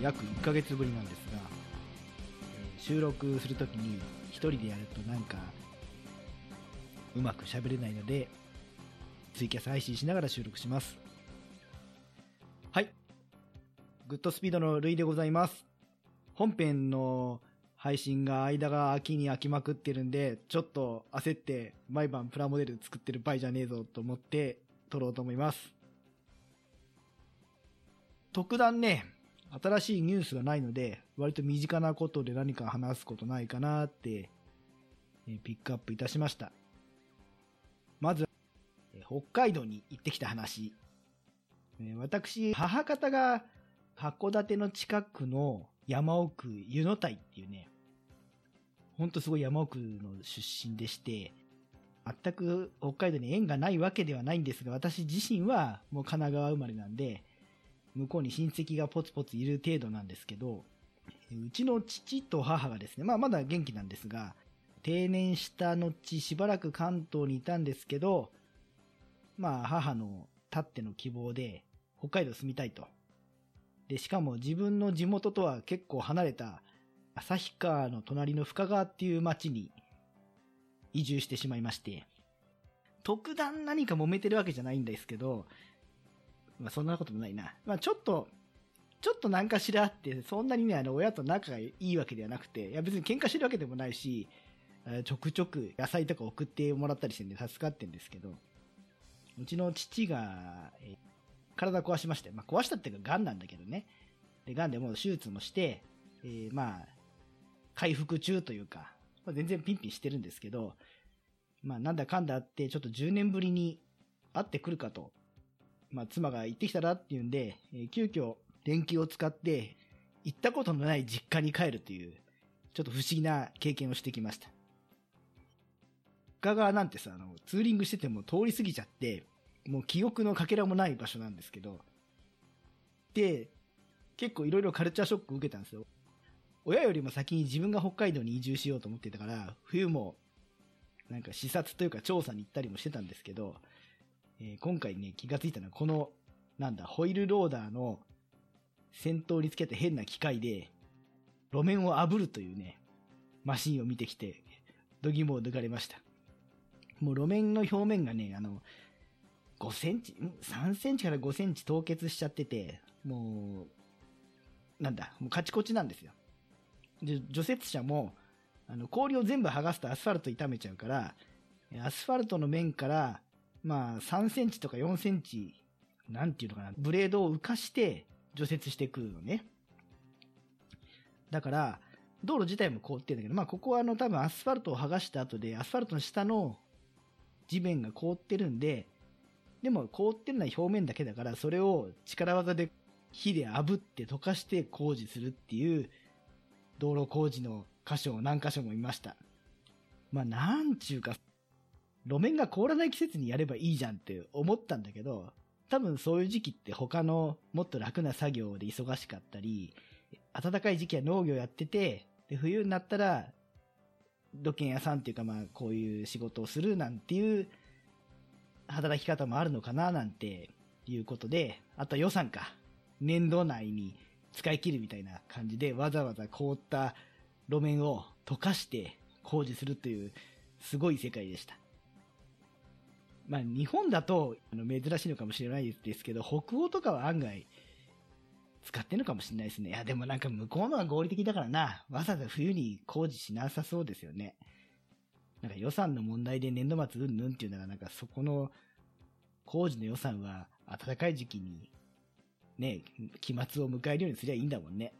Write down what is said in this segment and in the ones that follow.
約1ヶ月ぶりなんですが、えー収録するときに一人でやるとなんかうまく喋れないのでツイキャス配信しながら収録します。はい。グッドスピードのルイでございます。本編の配信が間が空きに空きまくってるんでちょっと焦って毎晩プラモデル作ってる場合じゃねえぞと思って撮ろうと思います。特段ね新しいニュースがないので、割と身近なことで何か話すことないかなって、えピックアップいたしました。まず、え北海道に行ってきた話。え私、母方が函館の近くの山奥、湯の台っていうね、ほんとすごい山奥の出身でして、全く北海道に縁がないわけではないんですが、私自身はもう神奈川生まれなんで、向こうに親戚がポツポツいる程度なんですけど、うちの父と母がですね、まあまだ元気なんですが、定年した後しばらく関東にいたんですけど、まあ母のたっての希望で北海道住みたいと。で、しかも自分の地元とは結構離れた旭川の隣の深川っていう町に移住してしまいまして、特段何か揉めてるわけじゃないんですけど、まあそんなことないな。まあちょっと、ちょっと何かしらあって、そんなにね、あの、親と仲がいいわけではなくて、いや別に喧嘩してるわけでもないし、ちょくちょく野菜とか送ってもらったりしてんで助かってんですけど、うちの父が、え体壊しまして、まあ壊したっていうか癌なんだけどね。で、癌でもう手術もして、えーまあ、回復中というか、まあ全然ピンピンしてるんですけど、まあなんだかんだあって、ちょっと10年ぶりに会ってくるかとまあ、妻が行ってきたらっていうんで、えー急遽電気を使って行ったことのない実家に帰るという、ちょっと不思議な経験をしてきました。深川なんてさ、あの、ツーリングしてても通り過ぎちゃって、もう記憶のかけらもない場所なんですけど、で、結構いろいろカルチャーショックを受けたんですよ。親よりも先に自分が北海道に移住しようと思ってたから、冬も、なんか視察というか調査に行ったりもしてたんですけど、えー今回ね、気がついたのは、この、なんだ、ホイールローダーの先頭につけた変な機械で、路面を炙るというね、マシンを見てきて、度肝を抜かれました。もう路面の表面がね、あの、5センチ、ん3センチから5センチ凍結しちゃってて、もう、なんだ、もうカチコチなんですよ。で、除雪車も、あの、氷を全部剥がすとアスファルト傷めちゃうから、アスファルトの面から、まあ、3センチとか4センチ、なんていうのかな、ブレードを浮かして除雪していくのね。だから、道路自体も凍ってるんだけど、まあ、ここはあの、多分アスファルトを剥がした後で、アスファルトの下の地面が凍ってるんで、でも凍ってるのは表面だけだから、それを力技で火で炙って溶かして工事するっていう道路工事の箇所を何箇所も見ました。まあ、なんちゅうか、路面が凍らない季節にやればいいじゃんって思ったんだけど、多分そういう時期って他のもっと楽な作業で忙しかったり、暖かい時期は農業やってて、で冬になったら土建屋さんっていうかまあこういう仕事をするなんていう働き方もあるのかななんていうことで、あと予算か。年度内に使い切るみたいな感じでわざわざ凍った路面を溶かして工事するというすごい世界でした。まあ日本だとあの珍しいのかもしれないですけど、北欧とかは案外使ってるのかもしれないですね。いやでもなんか向こうのは合理的だからな。わざわざ冬に工事しなさそうですよね。なんか予算の問題で年度末うんぬんっていうならなんかそこの工事の予算は暖かい時期にね、期末を迎えるようにすりゃいいんだもんね。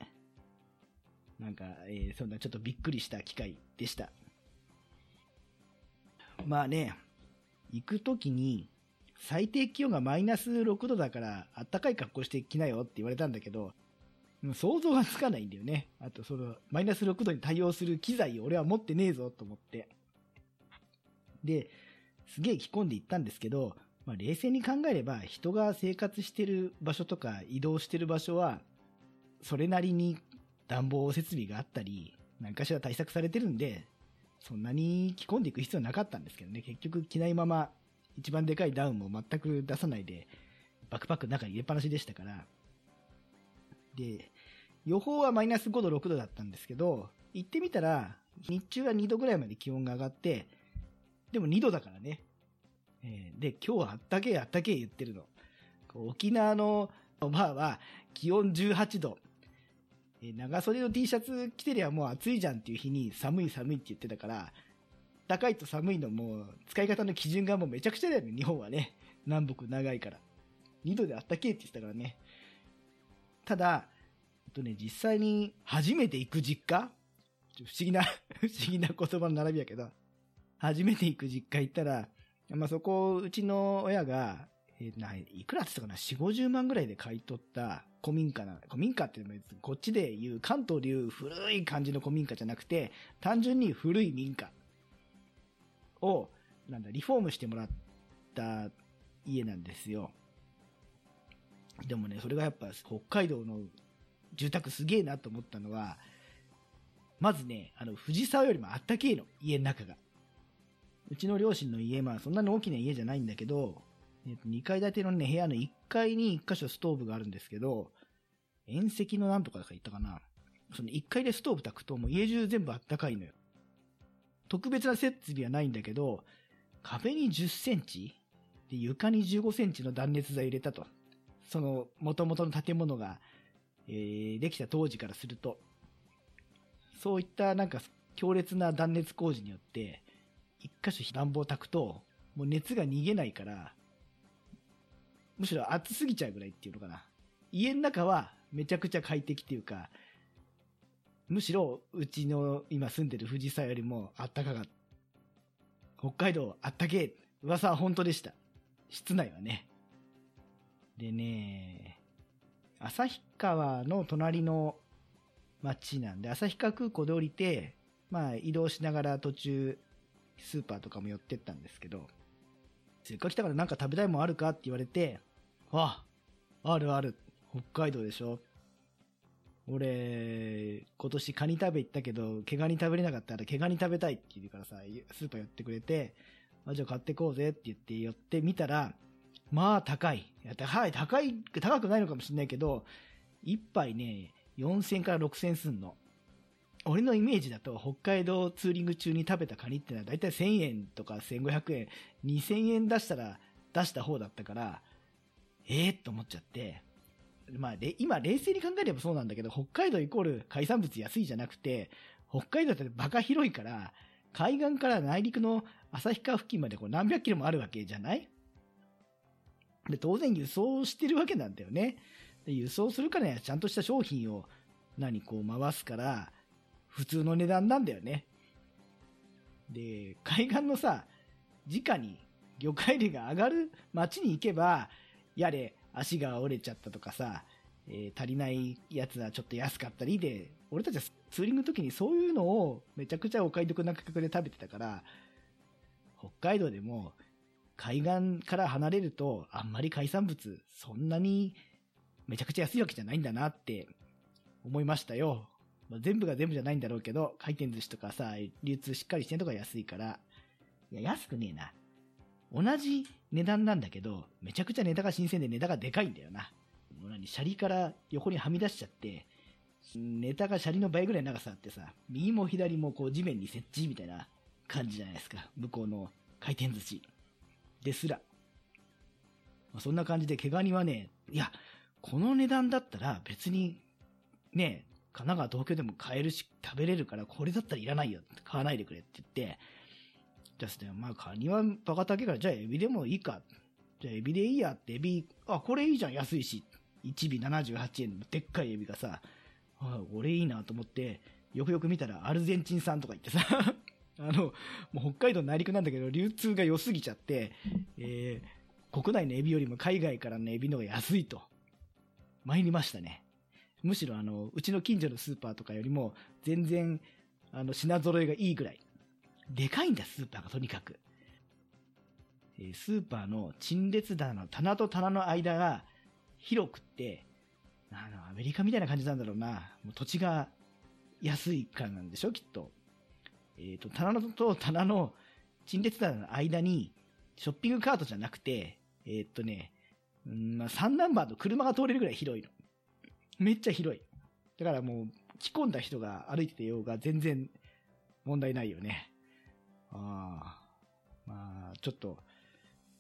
なんか、えーそんなちょっとびっくりした機会でした。まあね、行くときに、最低気温がマイナス6度だから、あったかい格好してきなよって言われたんだけど、想像がつかないんだよね。あと、その、マイナス6度に対応する機材を俺は持ってねえぞと思って。で、すげえ着込んで行ったんですけど、まあ、冷静に考えれば、人が生活してる場所とか移動してる場所は、それなりに暖房設備があったり、何かしら対策されてるんで、そんなに着込んでいく必要なかったんですけどね、結局着ないまま、一番でかいダウンも全く出さないで、バックパックの中に入れっぱなしでしたから、で、予報はマイナス5度、6度だったんですけど、行ってみたら、日中は2度ぐらいまで気温が上がって、でも2度だからね。えー、で、今日はあったけえあったけえ言ってるの。沖縄のおばあは気温18度。え、長袖の T シャツ着てりゃもう暑いじゃんっていう日に寒い寒いって言ってたから、高いと寒いのも使い方の基準がもうめちゃくちゃだよね、日本はね。南北長いから。2度であったけえって言ってたからね。ただ、えっとね、実際に初めて行く実家不思議な 不思議な言葉の並びやけど、初めて行く実家行ったら、まあ、そこ、うちの親が、えー、いくらって言ったかな、4、50万ぐらいで買い取った古民家な、古民家ってこっちで言う、関東で言う古い感じの古民家じゃなくて、単純に古い民家を、なんだ、リフォームしてもらった家なんですよ。でもね、それがやっぱ北海道の住宅すげえなと思ったのは、まずね、あの、藤沢よりもあったけえの、家の中が。うちの両親の家、まあそんなに大きな家じゃないんだけど、えっと、2階建てのね、部屋の1階に1箇所ストーブがあるんですけど、遠赤のなんとかだか言ったかな。その1階でストーブ炊くともう家中全部あったかいのよ。特別な設備はないんだけど、壁に10センチで床に15センチの断熱材入れたと。その元々の建物が、えー、できた当時からすると。そういったなんか強烈な断熱工事によって、一箇所暖房炊くと、もう熱が逃げないから、むしろ暑すぎちゃうぐらいっていうのかな。家の中はめちゃくちゃ快適っていうか、むしろうちの今住んでる富士山よりもあったかかった。北海道あったけえ。噂は本当でした。室内はね。でね、旭川の隣の町なんで、旭川空港で降りて、まあ移動しながら途中スーパーとかも寄ってったんですけど、せっかく来たからなんか食べたいもんあるか？って言われて、あ、あるある。北海道でしょ？俺、今年カニ食べ行ったけど、毛ガニ食べれなかったら毛ガニ食べたいって言うからさ、スーパー寄ってくれて、あ、じゃあ買ってこうぜって言って寄ってみたら、まあ高い。いや高い、高い、高くないのかもしれないけど、一杯ね、4000から6000すんの。俺のイメージだと北海道ツーリング中に食べたカニってのはだいたい1000円とか1500円、2000円出したら出した方だったから、ええー、と思っちゃって、まあ、今冷静に考えればそうなんだけど、北海道イコール海産物安いじゃなくて、北海道ってバカ広いから、海岸から内陸の旭川付近までこう何百キロもあるわけじゃない？で、当然輸送してるわけなんだよね。で輸送するからにはちゃんとした商品を何こう回すから、普通の値段なんだよね。で、海岸のさ、直に魚介類が上がる街に行けば、やれ、足が折れちゃったとかさ、えー、足りないやつはちょっと安かったりで、俺たちはツーリングの時にそういうのをめちゃくちゃお買い得な価格で食べてたから、北海道でも海岸から離れるとあんまり海産物そんなにめちゃくちゃ安いわけじゃないんだなって思いましたよ。まあ、全部が全部じゃないんだろうけど、回転寿司とかさ、流通しっかりしてんとか安いから、いや、安くねえな。同じ値段なんだけど、めちゃくちゃネタが新鮮でネタがでかいんだよな。もう何、シャリから横にはみ出しちゃって、ネタがシャリの倍ぐらい長さあってさ、右も左もこう地面に設置みたいな感じじゃないですか。向こうの回転寿司。ですら。まあ、そんな感じで毛ガニはね、いや、この値段だったら別に、ね、神奈川、東京でも買えるし、食べれるから、これだったらいらないよ。買わないでくれって言って、じゃあね、まあ、カニはバカ高いから、じゃあエビでもいいか。じゃあエビでいいやって、エビ、あ、これいいじゃん、安いし。1尾78円のでっかいエビがさ、あ、俺いいなと思って、よくよく見たらアルゼンチン産とか言ってさ あの、もう北海道内陸なんだけど、流通が良すぎちゃって、えー、国内のエビよりも海外からのエビの方が安いと。参りましたね。むしろあの、うちの近所のスーパーとかよりも、全然、あの、品揃えがいいぐらい。でかいんだ、スーパーがとにかく。スーパーの陳列棚の棚と棚の間が広くって、あの、アメリカみたいな感じなんだろうな。もう土地が安いからなんでしょ、きっと。えっ、ー、と、棚と棚の陳列棚の間に、ショッピングカートじゃなくて、えー、っとね、うん、まあ、3ナンバーの車が通れるぐらい広いの。めっちゃ広い。だからもう、着込んだ人が歩いててようが全然問題ないよね。ああ。まあ、ちょっと、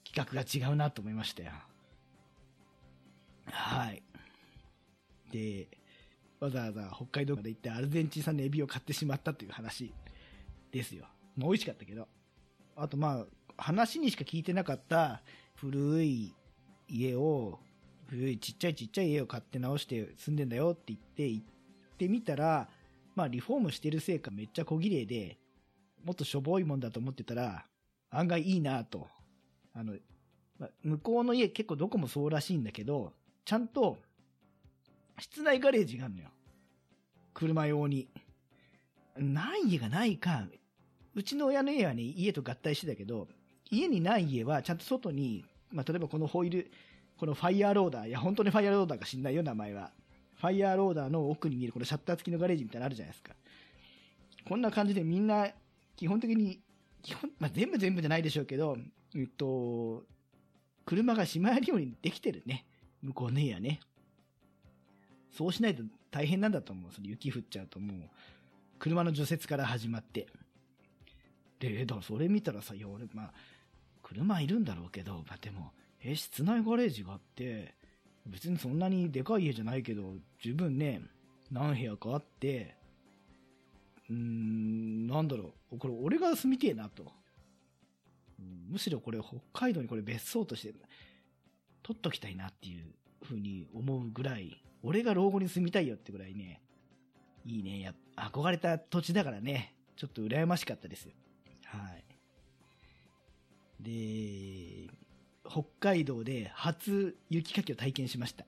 企画が違うなと思いましたよ。はい。で、わざわざ北海道まで行ってアルゼンチン産のエビを買ってしまったという話ですよ。まあ、美味しかったけど。あとまあ、話にしか聞いてなかった古い家を、古いちっちゃいちっちゃい家を買って直して住んでんだよって言って、行ってみたら、まあリフォームしてるせいかめっちゃ小綺麗で、もっとしょぼいもんだと思ってたら、案外いいなと。あの、ま、向こうの家結構どこもそうらしいんだけど、ちゃんと、室内ガレージがあるのよ。車用に。ない家がないか、うちの親の家はね、家と合体してたけど、家にない家はちゃんと外に、まあ、例えばこのホイール、このファイヤーローダー、いや、本当にファイヤーローダーか知んないよ、名前は。ファイヤーローダーの奥に見えるこのシャッター付きのガレージみたいなのあるじゃないですか。こんな感じでみんな、基本的に、基本、まあ、全部全部じゃないでしょうけど、えっと、車がしまえるようにできてるね。向こうの家はね。そうしないと大変なんだと思う。それ雪降っちゃうともう、車の除雪から始まって。で、だからそれ見たらさ、いや、俺、まあ、車いるんだろうけど、まあでも、え、室内ガレージがあって、別にそんなにでかい家じゃないけど、十分ね、何部屋かあって、うーん、なんだろう、これ俺が住みてえなと。むしろこれ北海道にこれ別荘として取っときたいなっていうふうに思うぐらい、俺が老後に住みたいよってぐらいね、いいね、や、憧れた土地だからね、ちょっと羨ましかったですよ。はい。で、北海道で初雪かきを体験しました。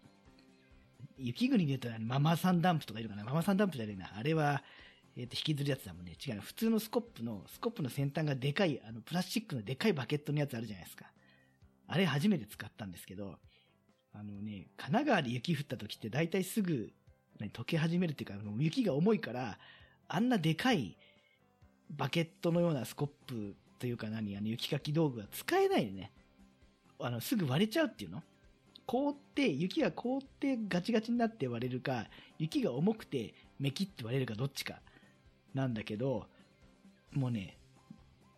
雪国で言うとママさんダンプとかいるかなママさんダンプじゃねえな。あれは、えっ、ー、と、引きずるやつだもんね。違う普通のスコップの、スコップの先端がでかい、あの、プラスチックのでかいバケットのやつあるじゃないですか。あれ初めて使ったんですけど、あのね、神奈川で雪降った時って大体すぐ、ね、溶け始めるっていうか、雪が重いから、あんなでかいバケットのようなスコップというか何、あの雪かき道具は使えないでね。あの、すぐ割れちゃうっていうの凍って、雪が凍ってガチガチになって割れるか、雪が重くてめきって割れるかどっちかなんだけど、もうね、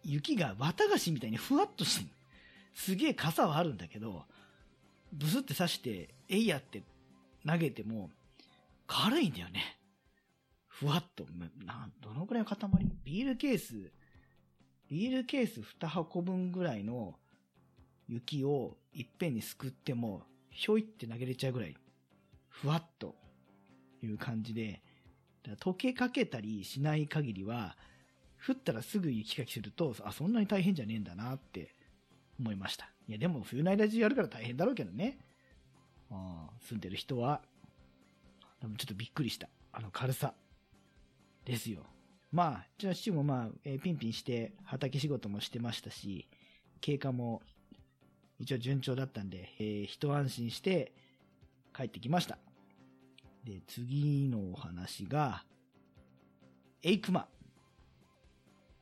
雪が綿菓子みたいにふわっとして。すげえ傘はあるんだけど、ブスって刺して、えいやって投げても、軽いんだよね。ふわっと、な、どのくらいの塊？ビールケース、ビールケース2箱分ぐらいの雪をいっぺんにすくっても、ひょいって投げれちゃうぐらい、ふわっという感じで、溶けかけたりしない限りは、降ったらすぐ雪かきすると、あ、そんなに大変じゃねえんだなって思いました。いや、でも冬の間中やるから大変だろうけどね。あ住んでる人は。でもちょっとびっくりした。あの軽さ。ですよ。まあ、うちの父もまあ、えー、ピンピンして畑仕事もしてましたし、経過も一応順調だったんで、えー、一安心して帰ってきました。で、次のお話が、エイクマ。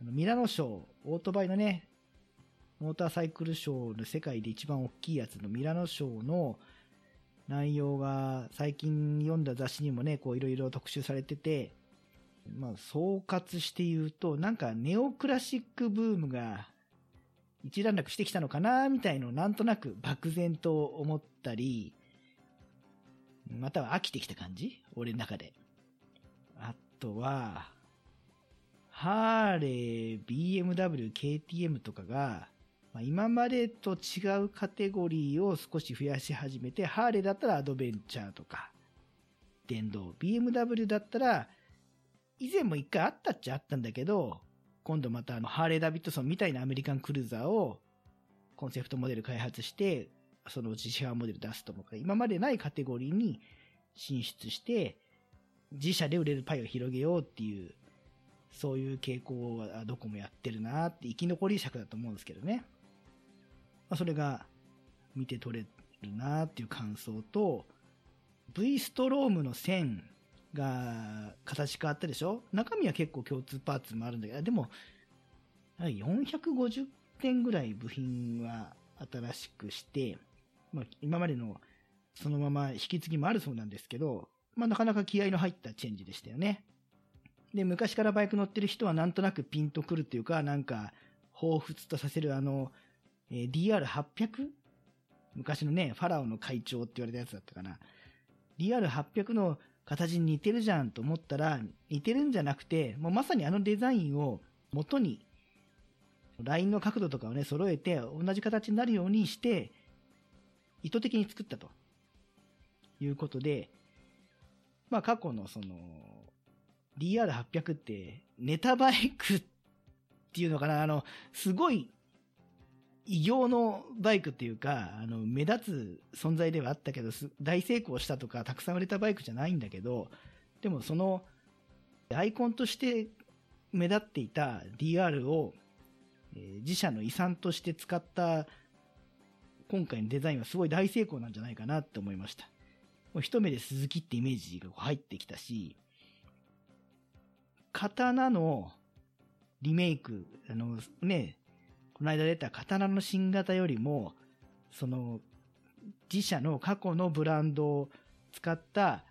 あのミラノショー、オートバイのね、モーターサイクルショーの世界で一番大きいやつのミラノショーの内容が最近読んだ雑誌にもね、こういろいろ特集されてて、まあ総括して言うと、なんかネオクラシックブームが一段落してきたのかなみたいのをなんとなく漠然と思ったり、または飽きてきた感じ？俺の中で。あとは、ハーレー、BMW、KTM とかが、まあ、今までと違うカテゴリーを少し増やし始めて、ハーレーだったらアドベンチャーとか、電動、BMW だったら、以前も一回あったっちゃあったんだけど、今度またあの、ハーレー・ダビッドソンみたいなアメリカンクルーザーをコンセプトモデル開発して、そのうち市販モデル出すと思うから、今までないカテゴリーに進出して、自社で売れるパイを広げようっていう、そういう傾向はどこもやってるなって生き残り尺だと思うんですけどね。まあ、それが見て取れるなっていう感想と、V ストロームの線が形変わったでしょ？中身は結構共通パーツもあるんだけど、でも、450点ぐらい部品は新しくして、まあ、今までのそのまま引き継ぎもあるそうなんですけど、まあ、なかなか気合の入ったチェンジでしたよね。で、昔からバイク乗ってる人はなんとなくピンとくるっていうか、なんか、彷彿とさせるあの、えー、DR800? 昔のね、ファラオの会長って言われたやつだったかな。DR800 の形に似てるじゃんと思ったら、似てるんじゃなくて、もうまさにあのデザインを元に、ラインの角度とかをね、揃えて、同じ形になるようにして、意図的に作ったと。いうことで、まあ過去のその、DR800 ってネタバイクっていうのかな、あの、すごい異形のバイクっていうか、あの、目立つ存在ではあったけど、大成功したとか、たくさん売れたバイクじゃないんだけど、でもその、アイコンとして目立っていた DR を、えー、自社の遺産として使った今回のデザインはすごい大成功なんじゃないかなって思いました。もう一目で鈴木ってイメージが入ってきたし、刀のリメイク、あのね、この間出た刀の新型よりも、その、自社の過去のブランドを使った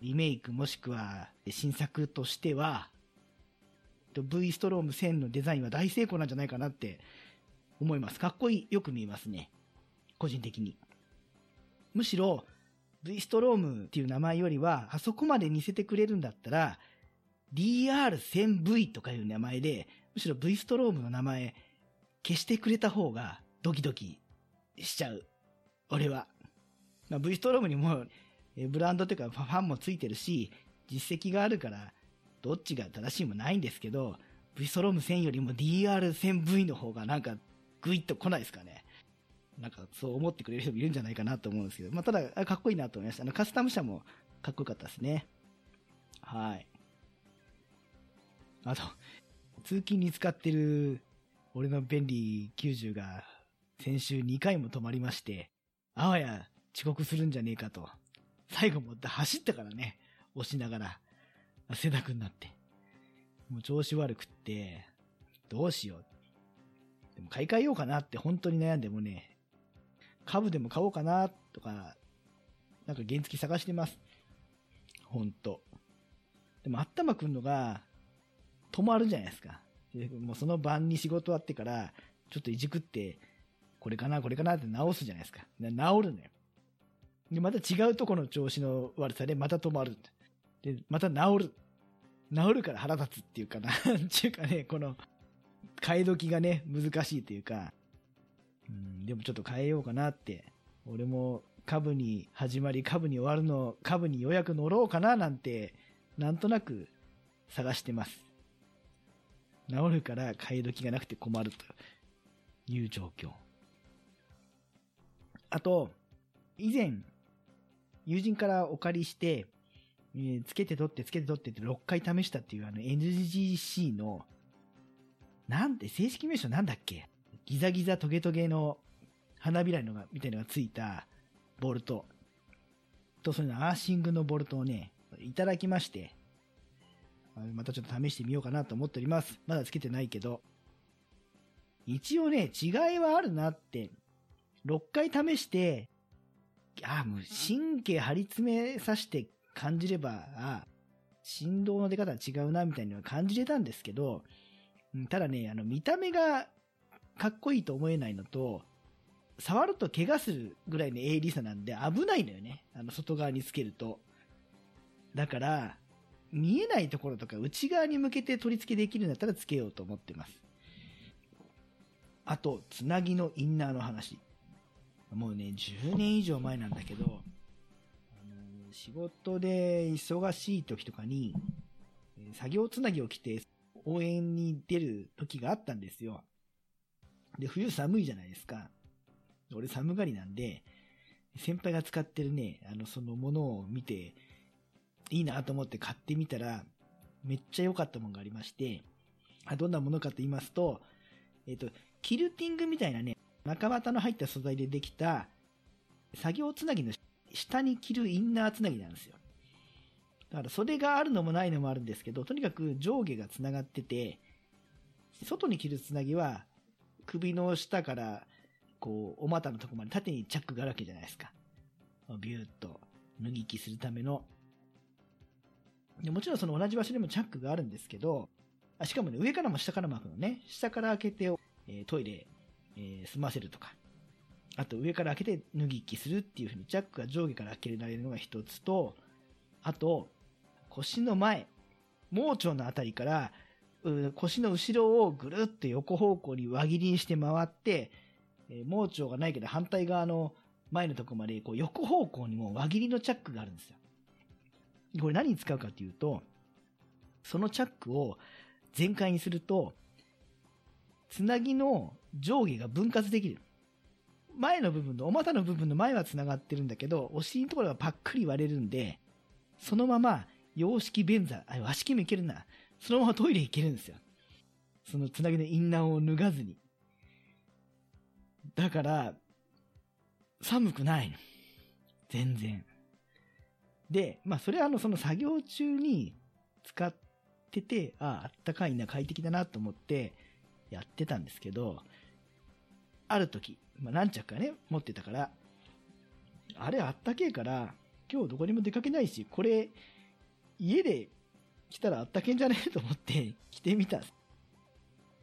リメイクもしくは新作としては、V ストローム1000のデザインは大成功なんじゃないかなって思います。かっこいい、よく見えますね。個人的に。むしろ、V ストロームっていう名前よりは、あそこまで似せてくれるんだったら、DR1000V とかいう名前で、むしろ V ストロームの名前消してくれた方がドキドキしちゃう。俺は。まあ、V ストロームにもブランドというかファンもついてるし、実績があるから、どっちが正しいもないんですけど、V ストローム1000よりも DR1000V の方がなんかグイッと来ないですかね。なんかそう思ってくれる人もいるんじゃないかなと思うんですけど、まあただ、かっこいいなと思いました。あのカスタム車もかっこよかったですね。はい。あと、通勤に使ってる俺の便利90が先週2回も止まりまして、あわや遅刻するんじゃねえかと。最後も走ったからね、押しながら、汗だくになって。もう調子悪くって、どうしよう。でも買い替えようかなって本当に悩んでもね、株でも買おうかなとか、なんか原付探してます。ほんと。でも、あったまくんのが、止まるじゃないですか。でもうその晩に仕事終わってから、ちょっといじくって、これかな、これかなって直すじゃないですか。治るのよ。で、また違うとこの調子の悪さでまた止まる。で、また治る。治るから腹立つっていうかな。なんちゅうかね、この、替え時がね、難しいというか、うん、でもちょっと変えようかなって。俺も株に始まり、株に終わるの、株にようやく乗ろうかななんて、なんとなく探してます。治るから買い時がなくて困るという状況。あと、以前、友人からお借りして、えー、つけて取ってつけて取ってって6回試したっていうあの NGC の、なんて正式名称なんだっけ？ギザギザトゲトゲの花びらのが、みたいなのがついたボルトと、そのアーシングのボルトをね、いただきまして、またちょっと試してみようかなと思っております。まだつけてないけど。一応ね、違いはあるなって、6回試して、ああ、もう神経張り詰めさせて感じれば、あ振動の出方は違うな、みたいには感じれたんですけど、ただね、あの、見た目がかっこいいと思えないのと、触ると怪我するぐらいの鋭利さなんで危ないのよね。あの、外側につけると。だから、見えないところとか内側に向けて取り付けできるんだったらつけようと思ってます。あと、つなぎのインナーの話。もうね、10年以上前なんだけど、あの仕事で忙しい時とかに、作業つなぎを着て応援に出る時があったんですよ。で、冬寒いじゃないですか。俺寒がりなんで、先輩が使ってるね、あの、そのものを見て、いいなと思って買ってみたら、めっちゃ良かったものがありまして、どんなものかと言いますと、えっ、と、キルティングみたいなね、中綿の入った素材でできた、作業つなぎの下に着るインナーつなぎなんですよ。だから袖があるのもないのもあるんですけど、とにかく上下がつながってて、外に着るつなぎは首の下からこう、お股のとこまで縦にチャックがあるわけじゃないですか。ビューッと脱ぎ着するためのでもちろんその同じ場所にもチャックがあるんですけど、あしかもね、上からも下からも開くのね。下から開けて、えー、トイレ、えー、済ませるとか。あと上から開けて脱ぎ着するっていう風にチャックが上下から開けられるのが一つと、あと、腰の前、盲腸のあたりから、腰の後ろをぐるっと横方向に輪切りにして回って、え、盲腸がないけど反対側の前のとこまでこう横方向にも輪切りのチャックがあるんですよ。これ何に使うかっていうと、そのチャックを全開にすると、つなぎの上下が分割できる。前の部分の、お股の部分の前は繋がってるんだけど、お尻のところがパックリ割れるんで、そのまま、洋式便座、あ、和式もいけるな。そのままトイレ行けるんですよ。そのつなぎのインナーを脱がずに。だから、寒くないの。全然。で、まあ、それはあの、その作業中に使ってて、ああ、あったかいな、快適だなと思ってやってたんですけど、ある時、まあ、何着かね、持ってたから、あれあったけえから、今日どこにも出かけないし、これ、家で着たらあったけんじゃね？えと思って 着てみた。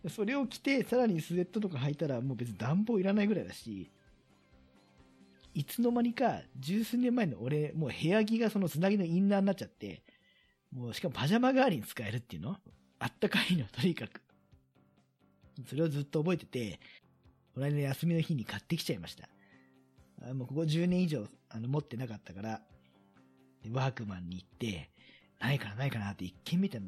それを着て、さらにスウェットとか履いたら、もう別に暖房いらないぐらいだし、いつの間にか、十数年前の俺、もう部屋着がそのつなぎのインナーになっちゃって、もうしかもパジャマ代わりに使えるっていうの？あったかいの、とにかく。それをずっと覚えてて、この休みの日に買ってきちゃいました。あもうここ10年以上あの持ってなかったから、ワークマンに行って、ないかなないかなって1軒目じゃ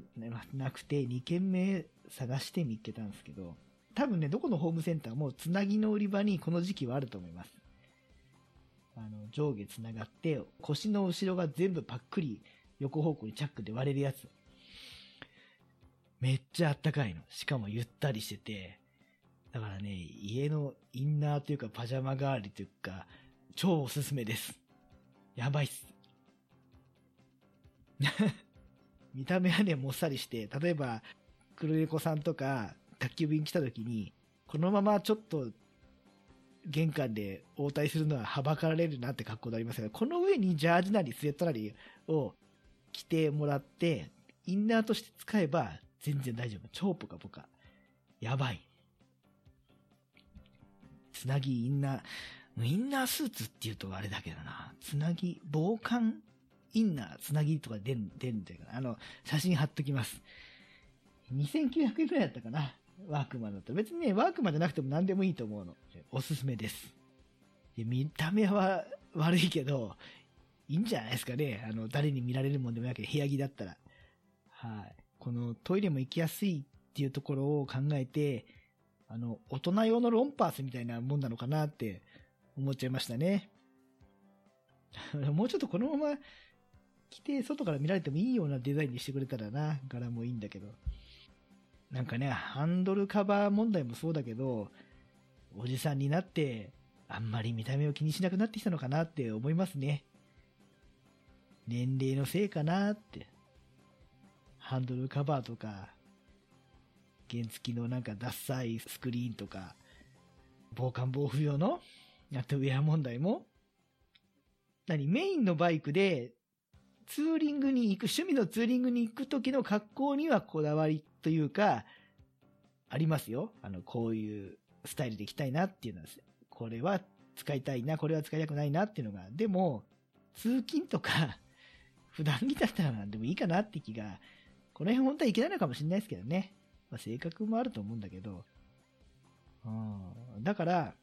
なくて、2軒目探して見っけたんですけど、多分ね、どこのホームセンターもつなぎの売り場にこの時期はあると思います。あの、上下つながって、腰の後ろが全部パックリ横方向にチャックで割れるやつ。めっちゃあったかいの。しかもゆったりしてて、だからね、家のインナーというかパジャマ代わりというか、超おすすめです。やばいっす。見た目はね、もっさりして、例えば、黒猫さんとか、宅急便来た時に、このままちょっと玄関で応対するのははばかられるなって格好になりますが、この上にジャージなりスウェットなりを着てもらって、インナーとして使えば全然大丈夫。超ポカポカ。やばい。つなぎインナー、インナースーツって言うとあれだけどな。つなぎ、防寒インナー、つなぎとか出ん、出んだよあの、写真貼っときます。2900円くらいだったかな。ワークマンだと。別にね、ワークマンじゃなくても何でもいいと思うの。おすすめです。で見た目は 悪いけど、いいんじゃないですかね。あの、誰に見られるもんでもなく部屋着だったら。はい。このトイレも行きやすいっていうところを考えて、あの、大人用のロンパースみたいなもんなのかなって思っちゃいましたね。もうちょっとこのまま着て外から見られてもいいようなデザインにしてくれたらな、柄もいいんだけど。なんかね、ハンドルカバー問題もそうだけど、おじさんになって、あんまり見た目を気にしなくなってきたのかなって思いますね。年齢のせいかなって。ハンドルカバーとか、原付きのなんかダッサいスクリーンとか、防寒防風用の、あとウェア問題も、何メインのバイクで、ツーリングに行く、趣味のツーリングに行く時の格好にはこだわりというか、ありますよ。あの、こういうスタイルで行きたいなっていうのは、これは使いたいな、これは使いたくないなっていうのが、でも、通勤とか、普段着だったらなんでもいいかなって気が、この辺本当はいけないのかもしれないですけどね。まあ、性格もあると思うんだけど、うん、だから、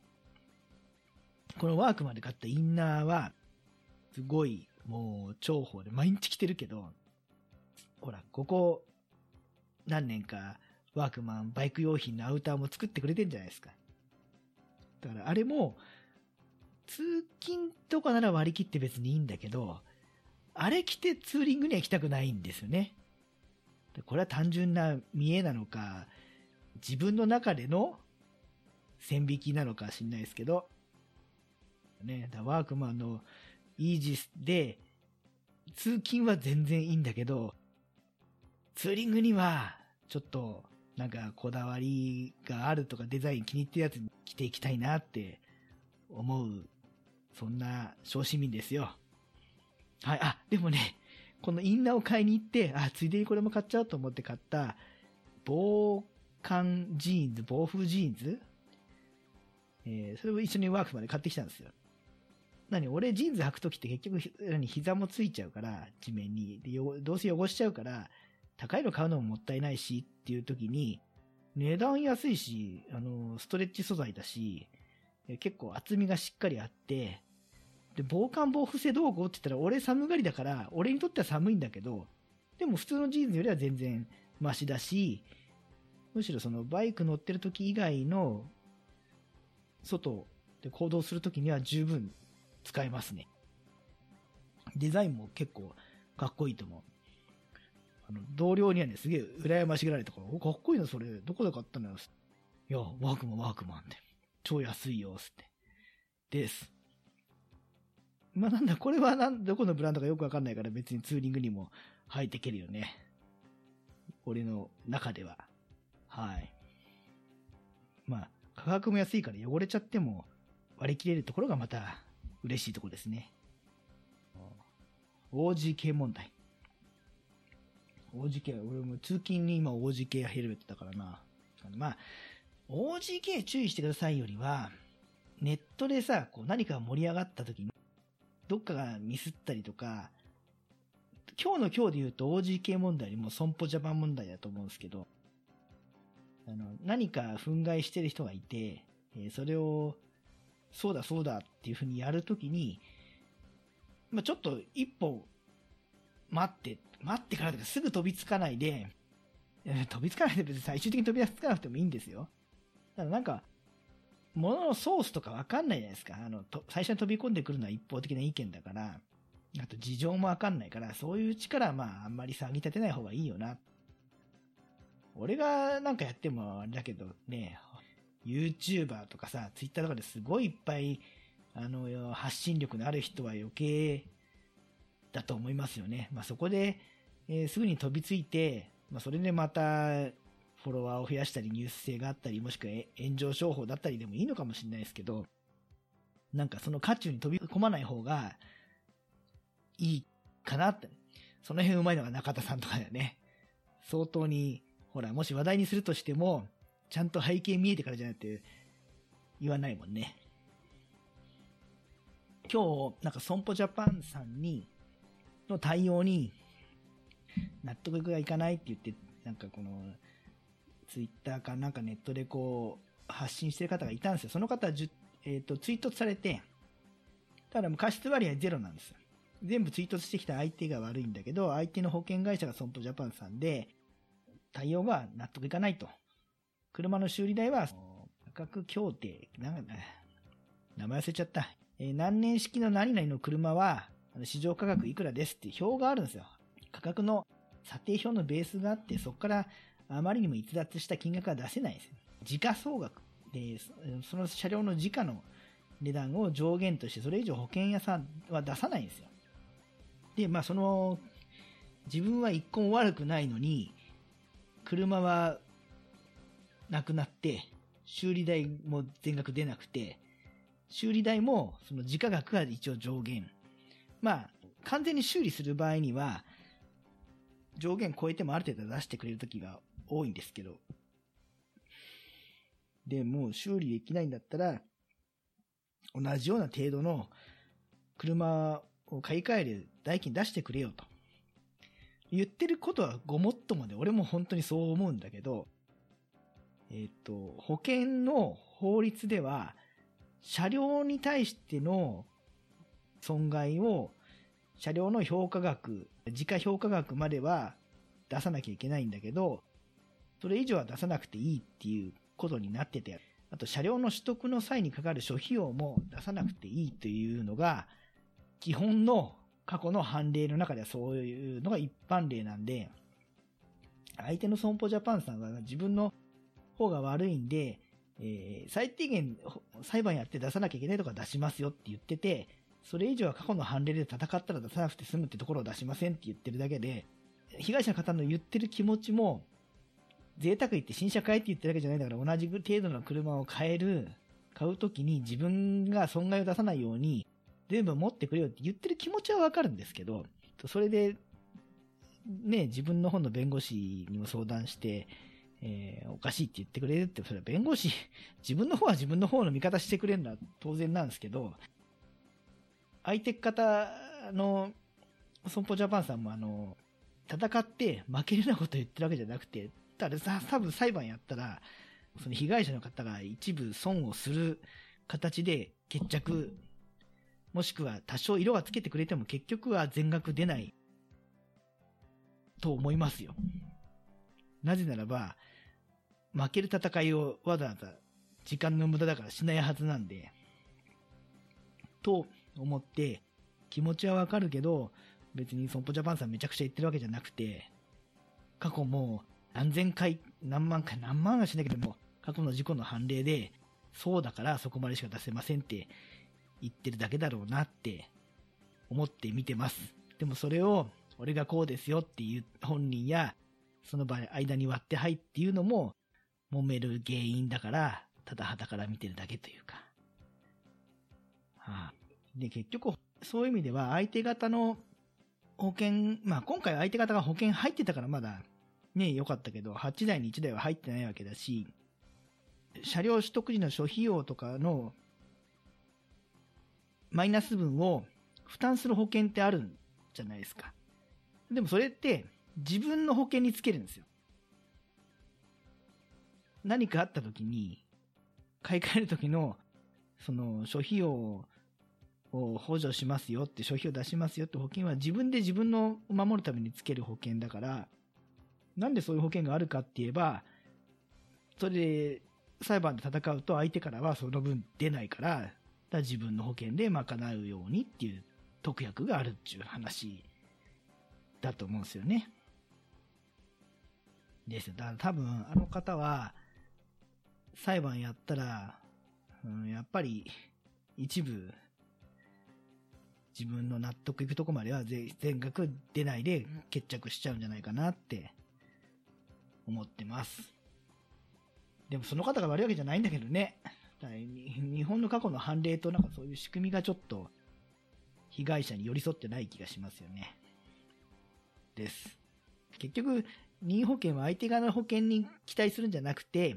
このワークまで買ったインナーは、すごい、もう、重宝で、毎日着てるけど、ほら、ここ、何年か、ワークマン、バイク用品のアウターも作ってくれてんじゃないですか。だからあれも、通勤とかなら割り切って別にいいんだけど、あれ着てツーリングには行きたくないんですよね。これは単純な見えなのか、自分の中での線引きなのか知んないですけど、ね、だワークマンのイージスで、通勤は全然いいんだけど、ツーリングには、ちょっと、なんかこだわりがあるとかデザイン気に入ってるやつに着ていきたいなって思う、そんな小市民ですよ。はい、あ、でもね、このインナーを買いに行って、あ、ついでにこれも買っちゃおうと思って買った、防寒ジーンズ、防風ジーンズ？えーそれを一緒にワークマンで買ってきたんですよ。何俺ジーンズ履くときって結局何膝もついちゃうから、地面に。で汚どうせ汚しちゃうから、高いの買うのももったいないしっていう時に、値段安いし、あの、ストレッチ素材だし、結構厚みがしっかりあって、で、防寒防風性どうこうって言ったら、俺寒がりだから、俺にとっては寒いんだけど、でも普通のジーンズよりは全然マシだし、むしろそのバイク乗ってる時以外の外で行動する時には十分使えますね。デザインも結構かっこいいと思う。あの、同僚にはね、すげえ羨ましがられたから、お、かっこいいな、それ。どこで買ったのよ？いや、ワークマン、ワークマンで。超安いよ、つって。です。まあ、なんだ、これはなん、どこのブランドかよくわかんないから別にツーリングにも履いていけるよね。俺の中では。はい。まあ、価格も安いから汚れちゃっても割り切れるところがまた嬉しいところですね。OGK 問題。OGK、俺も通勤に今 OGK ヘルメットだからな。あのまあ、OGK 注意してくださいよりは、ネットでさ、こう何か盛り上がった時に、どっかがミスったりとか、今日の今日で言うと OGK 問題よりも損保ジャパン問題だと思うんですけど、あの、何か憤慨してる人がいて、えーそれを、そうだそうだっていうふうにやるときに、まあ、ちょっと一歩待って、待ってからとかすぐ飛びつかないで、飛びつかないで別に最終的に飛びつかなくてもいいんですよ。ただなんか、物のソースとかわかんないじゃないですか。あの、と最初に飛び込んでくるのは一方的な意見だから、あと事情もわかんないから、そういう力はまああんまり騒ぎ立てない方がいいよな。俺がなんかやってもあれだけどね、YouTuber とかさ、Twitter とかですごいいっぱい、あの、発信力のある人は余計だと思いますよね。まあそこで、えーすぐに飛びついて、まあそれでまた、フォロワーを増やしたり、ニュース性があったり、もしくは炎上商法だったりでもいいのかもしれないですけど、なんかその渦中に飛び込まない方がいいかなって。その辺うまいのが中田さんとかだよね。相当に、ほら、もし話題にするとしても、ちゃんと背景見えてからじゃなくて言わないもんね。今日、なんか損保ジャパンさんに、の対応に、納得がいかないって言って、なんかこの、ツイッターかなんかネットでこう、発信してる方がいたんですよ。その方はじゅ、えっ、と、ツイートされて、ただもう過失割合ゼロなんですよ。全部ツイートしてきた相手が悪いんだけど、相手の保険会社が損保ジャパンさんで、対応が納得いかないと。車の修理代は、価格協定、なんか、名前忘れちゃった。えー何年式の何々の車は、あの市場価格いくらですって表があるんですよ。価格の査定表のベースがあって、そこからあまりにも逸脱した金額は出せないんですよ。時価総額で、そその車両の時価の値段を上限として、それ以上保険屋さんは出さないんですよ。で、まあその、自分は一個も悪くないのに、車はなくなって、修理代も全額出なくて、修理代もその時価額が一応上限。まあ、完全に修理する場合には、上限超えてもある程度出してくれる時が多いんですけど、で、もう修理できないんだったら、同じような程度の車を買い替える代金出してくれよと。言ってることはごもっともで、俺も本当にそう思うんだけど、えっ、と、保険の法律では、車両に対しての損害を、車両の評価額、時価評価額までは出さなきゃいけないんだけど、それ以上は出さなくていいっていうことになってて、あと車両の取得の際にかかる諸費用も出さなくていいというのが、基本の過去の判例の中ではそういうのが一般例なんで、相手の損保ジャパンさんは自分の方が悪いんで、えー最低限裁判やって出さなきゃいけないとか出しますよって言ってて、それ以上は過去の判例で戦ったら出さなくて済むってところを出しませんって言ってるだけで、被害者の方の言ってる気持ちも、贅沢言って新車買えって言ってるだけじゃないんだから同じ程度の車を買える、買うときに自分が損害を出さないように、全部持ってくれよって言ってる気持ちはわかるんですけど、それでね、自分の方の弁護士にも相談して、えー、おかしいって言ってくれるって、それは弁護士、自分の方は自分の方の味方してくれるのは当然なんですけど、相手方の損保ジャパンさんもあの、戦って負けるようなこと言ってるわけじゃなくて、たださ、多分裁判やったら、その被害者の方が一部損をする形で決着、もしくは多少色はつけてくれても結局は全額出ないと思いますよ。なぜならば、負ける戦いをわざわざ時間の無駄だからしないはずなんで、と思って、気持ちはわかるけど、別に損保ジャパンさんめちゃくちゃ言ってるわけじゃなくて、過去も何千回、何万回、何万はしなければも、過去の事故の判例で、そうだからそこまでしか出せませんって言ってるだけだろうなって思って見てます。でもそれを、俺がこうですよっていう本人や、その場合間に割って入っていうのも、揉める原因だから、ただ旗から見てるだけというか。はあ、で、結局、そういう意味では相手方の保険、まあ今回相手方が保険入ってたからまだね、良かったけど、8台に1台は入ってないわけだし、車両取得時の諸費用とかのマイナス分を負担する保険ってあるんじゃないですか。でもそれって自分の保険につけるんですよ。何かあった時に、買い替える時の、その、諸費用を補助しますよって、諸費用出しますよって保険は自分で自分の守るためにつける保険だから、なんでそういう保険があるかって言えば、それで裁判で戦うと相手からはその分出ないから、から自分の保険で賄うようにっていう特約があるっていう話だと思うんですよね。ですよ。だから多分あの方は裁判やったら、うん、やっぱり一部自分の納得いくとこまでは全額出ないで決着しちゃうんじゃないかなって思ってます。でもその方が悪いわけじゃないんだけどね。日本の過去の判例となんかそういう仕組みがちょっと被害者に寄り添ってない気がしますよね。です。結局、任意保険は相手側の保険に期待するんじゃなくて、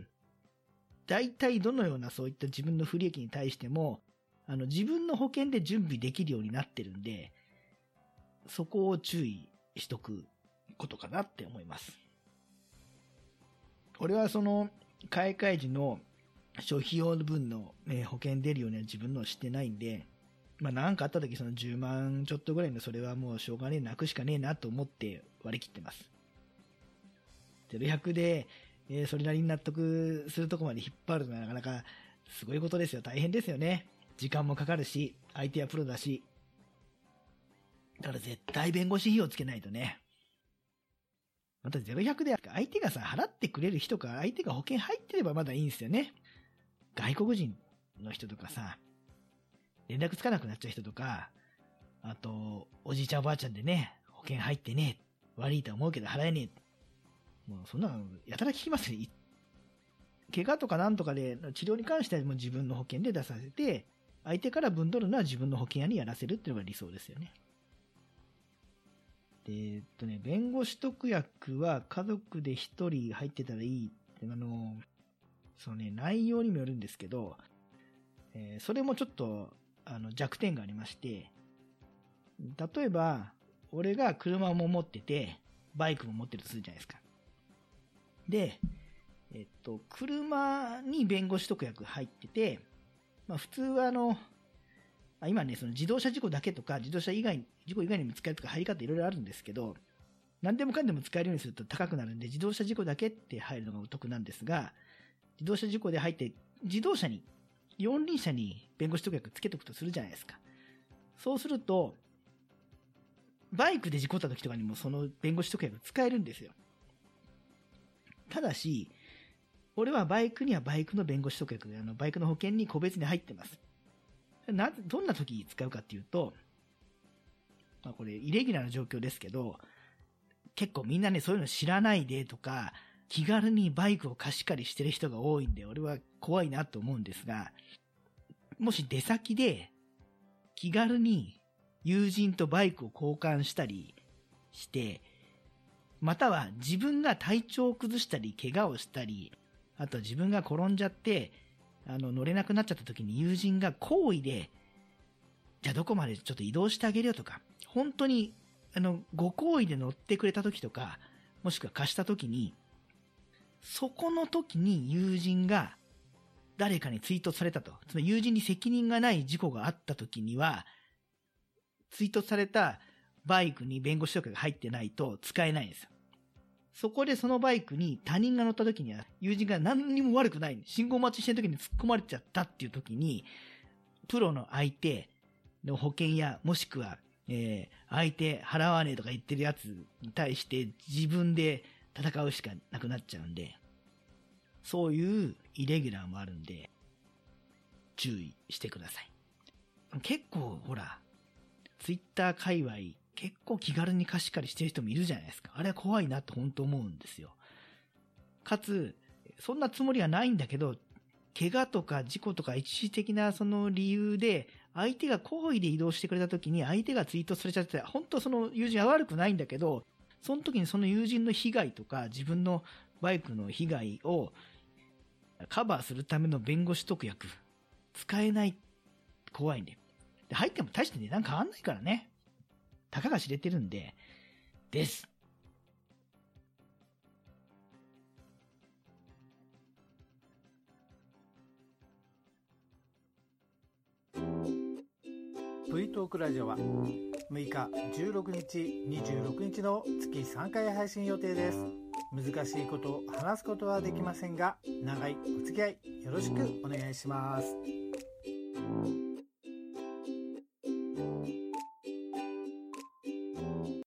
大体どのようなそういった自分の不利益に対しても、あの自分の保険で準備できるようになってるんで、そこを注意しとくことかなって思います。俺はその、買い替え時の消費用分の、え保険出るようには自分のしてないんで、まあなんかあった時その10万ちょっとぐらいのそれはもうしょうがねえなくしかねえなと思って割り切ってます。0100で、えー、それなりに納得するとこまで引っ張るのはなかなかすごいことですよ。大変ですよね。時間もかかるし、相手はプロだし。だから絶対弁護士費用つけないとね。また0100で相手がさ、払ってくれる人か、相手が保険入ってればまだいいんですよね。外国人の人とかさ、連絡つかなくなっちゃう人とか、あと、おじいちゃんおばあちゃんでね、保険入ってね悪いと思うけど払えねえ。もうそんなの、やたら聞きますね。怪我とかなんとかで、治療に関してはもう自分の保険で出させて、相手から分取るのは自分の保険屋にやらせるっていうのが理想ですよね。で、えっとね、弁護士特約は家族で一人入ってたらいいって、あの、そのね、内容にもよるんですけど、えー、それもちょっと、あの、弱点がありまして、例えば、俺が車も持ってて、バイクも持ってるとするじゃないですか。で、えっと、車に弁護士特約入ってて、まあ普通はあの、あ今ね、その自動車事故だけとか、自動車以外、事故以外にも使えるとか入り方いろいろあるんですけど、何でもかんでも使えるようにすると高くなるんで、自動車事故だけって入るのがお得なんですが、自動車事故で入って、自動車に、四輪車に弁護士特約つけとくとするじゃないですか。そうすると、バイクで事故った時とかにもその弁護士特約使えるんですよ。ただし、俺はバイクにはバイクの弁護士特約、あの、バイクの保険に個別に入ってます。な、どんな時使うかっていうと、まあこれ、イレギュラーな状況ですけど、結構みんなね、そういうの知らないでとか、気軽にバイクを貸し借りしてる人が多いんで、俺は怖いなと思うんですが、もし出先で気軽に友人とバイクを交換したりして、または自分が体調を崩したり、怪我をしたり、あと自分が転んじゃって、あの、乗れなくなっちゃった時に友人が好意で、じゃあどこまでちょっと移動してあげるよとか、本当に、あの、ご好意で乗ってくれた時とか、もしくは貸した時に、そこの時に友人が誰かに追突されたと。つまり友人に責任がない事故があった時には、追突されたバイクに弁護士とかが入ってないと使えないんですよ。そこでそのバイクに他人が乗った時には友人が何にも悪くない。信号待ちしてる時に突っ込まれちゃったっていう時に、プロの相手の保険やもしくは、えー、相手払わねえとか言ってるやつに対して自分で戦うしかなくなっちゃうんで、そういうイレギュラーもあるんで、注意してください。結構、ほら、ツイッター界隈、結構気軽に貸し借りしてる人もいるじゃないですか。あれは怖いなって本当思うんですよ。かつ、そんなつもりはないんだけど、怪我とか事故とか一時的なその理由で、相手が好意で移動してくれた時に相手がツイートされちゃって、本当その友人は悪くないんだけど、その時にその友人の被害とか自分のバイクの被害をカバーするための弁護士特約、使えない、怖いんで。で、入っても大して値段変わんないからね。たかが知れてるんで、です。V トークラジオは6日、16日、26日の月3回配信予定です。難しいことを話すことはできませんが、長いお付き合いよろしくお願いします。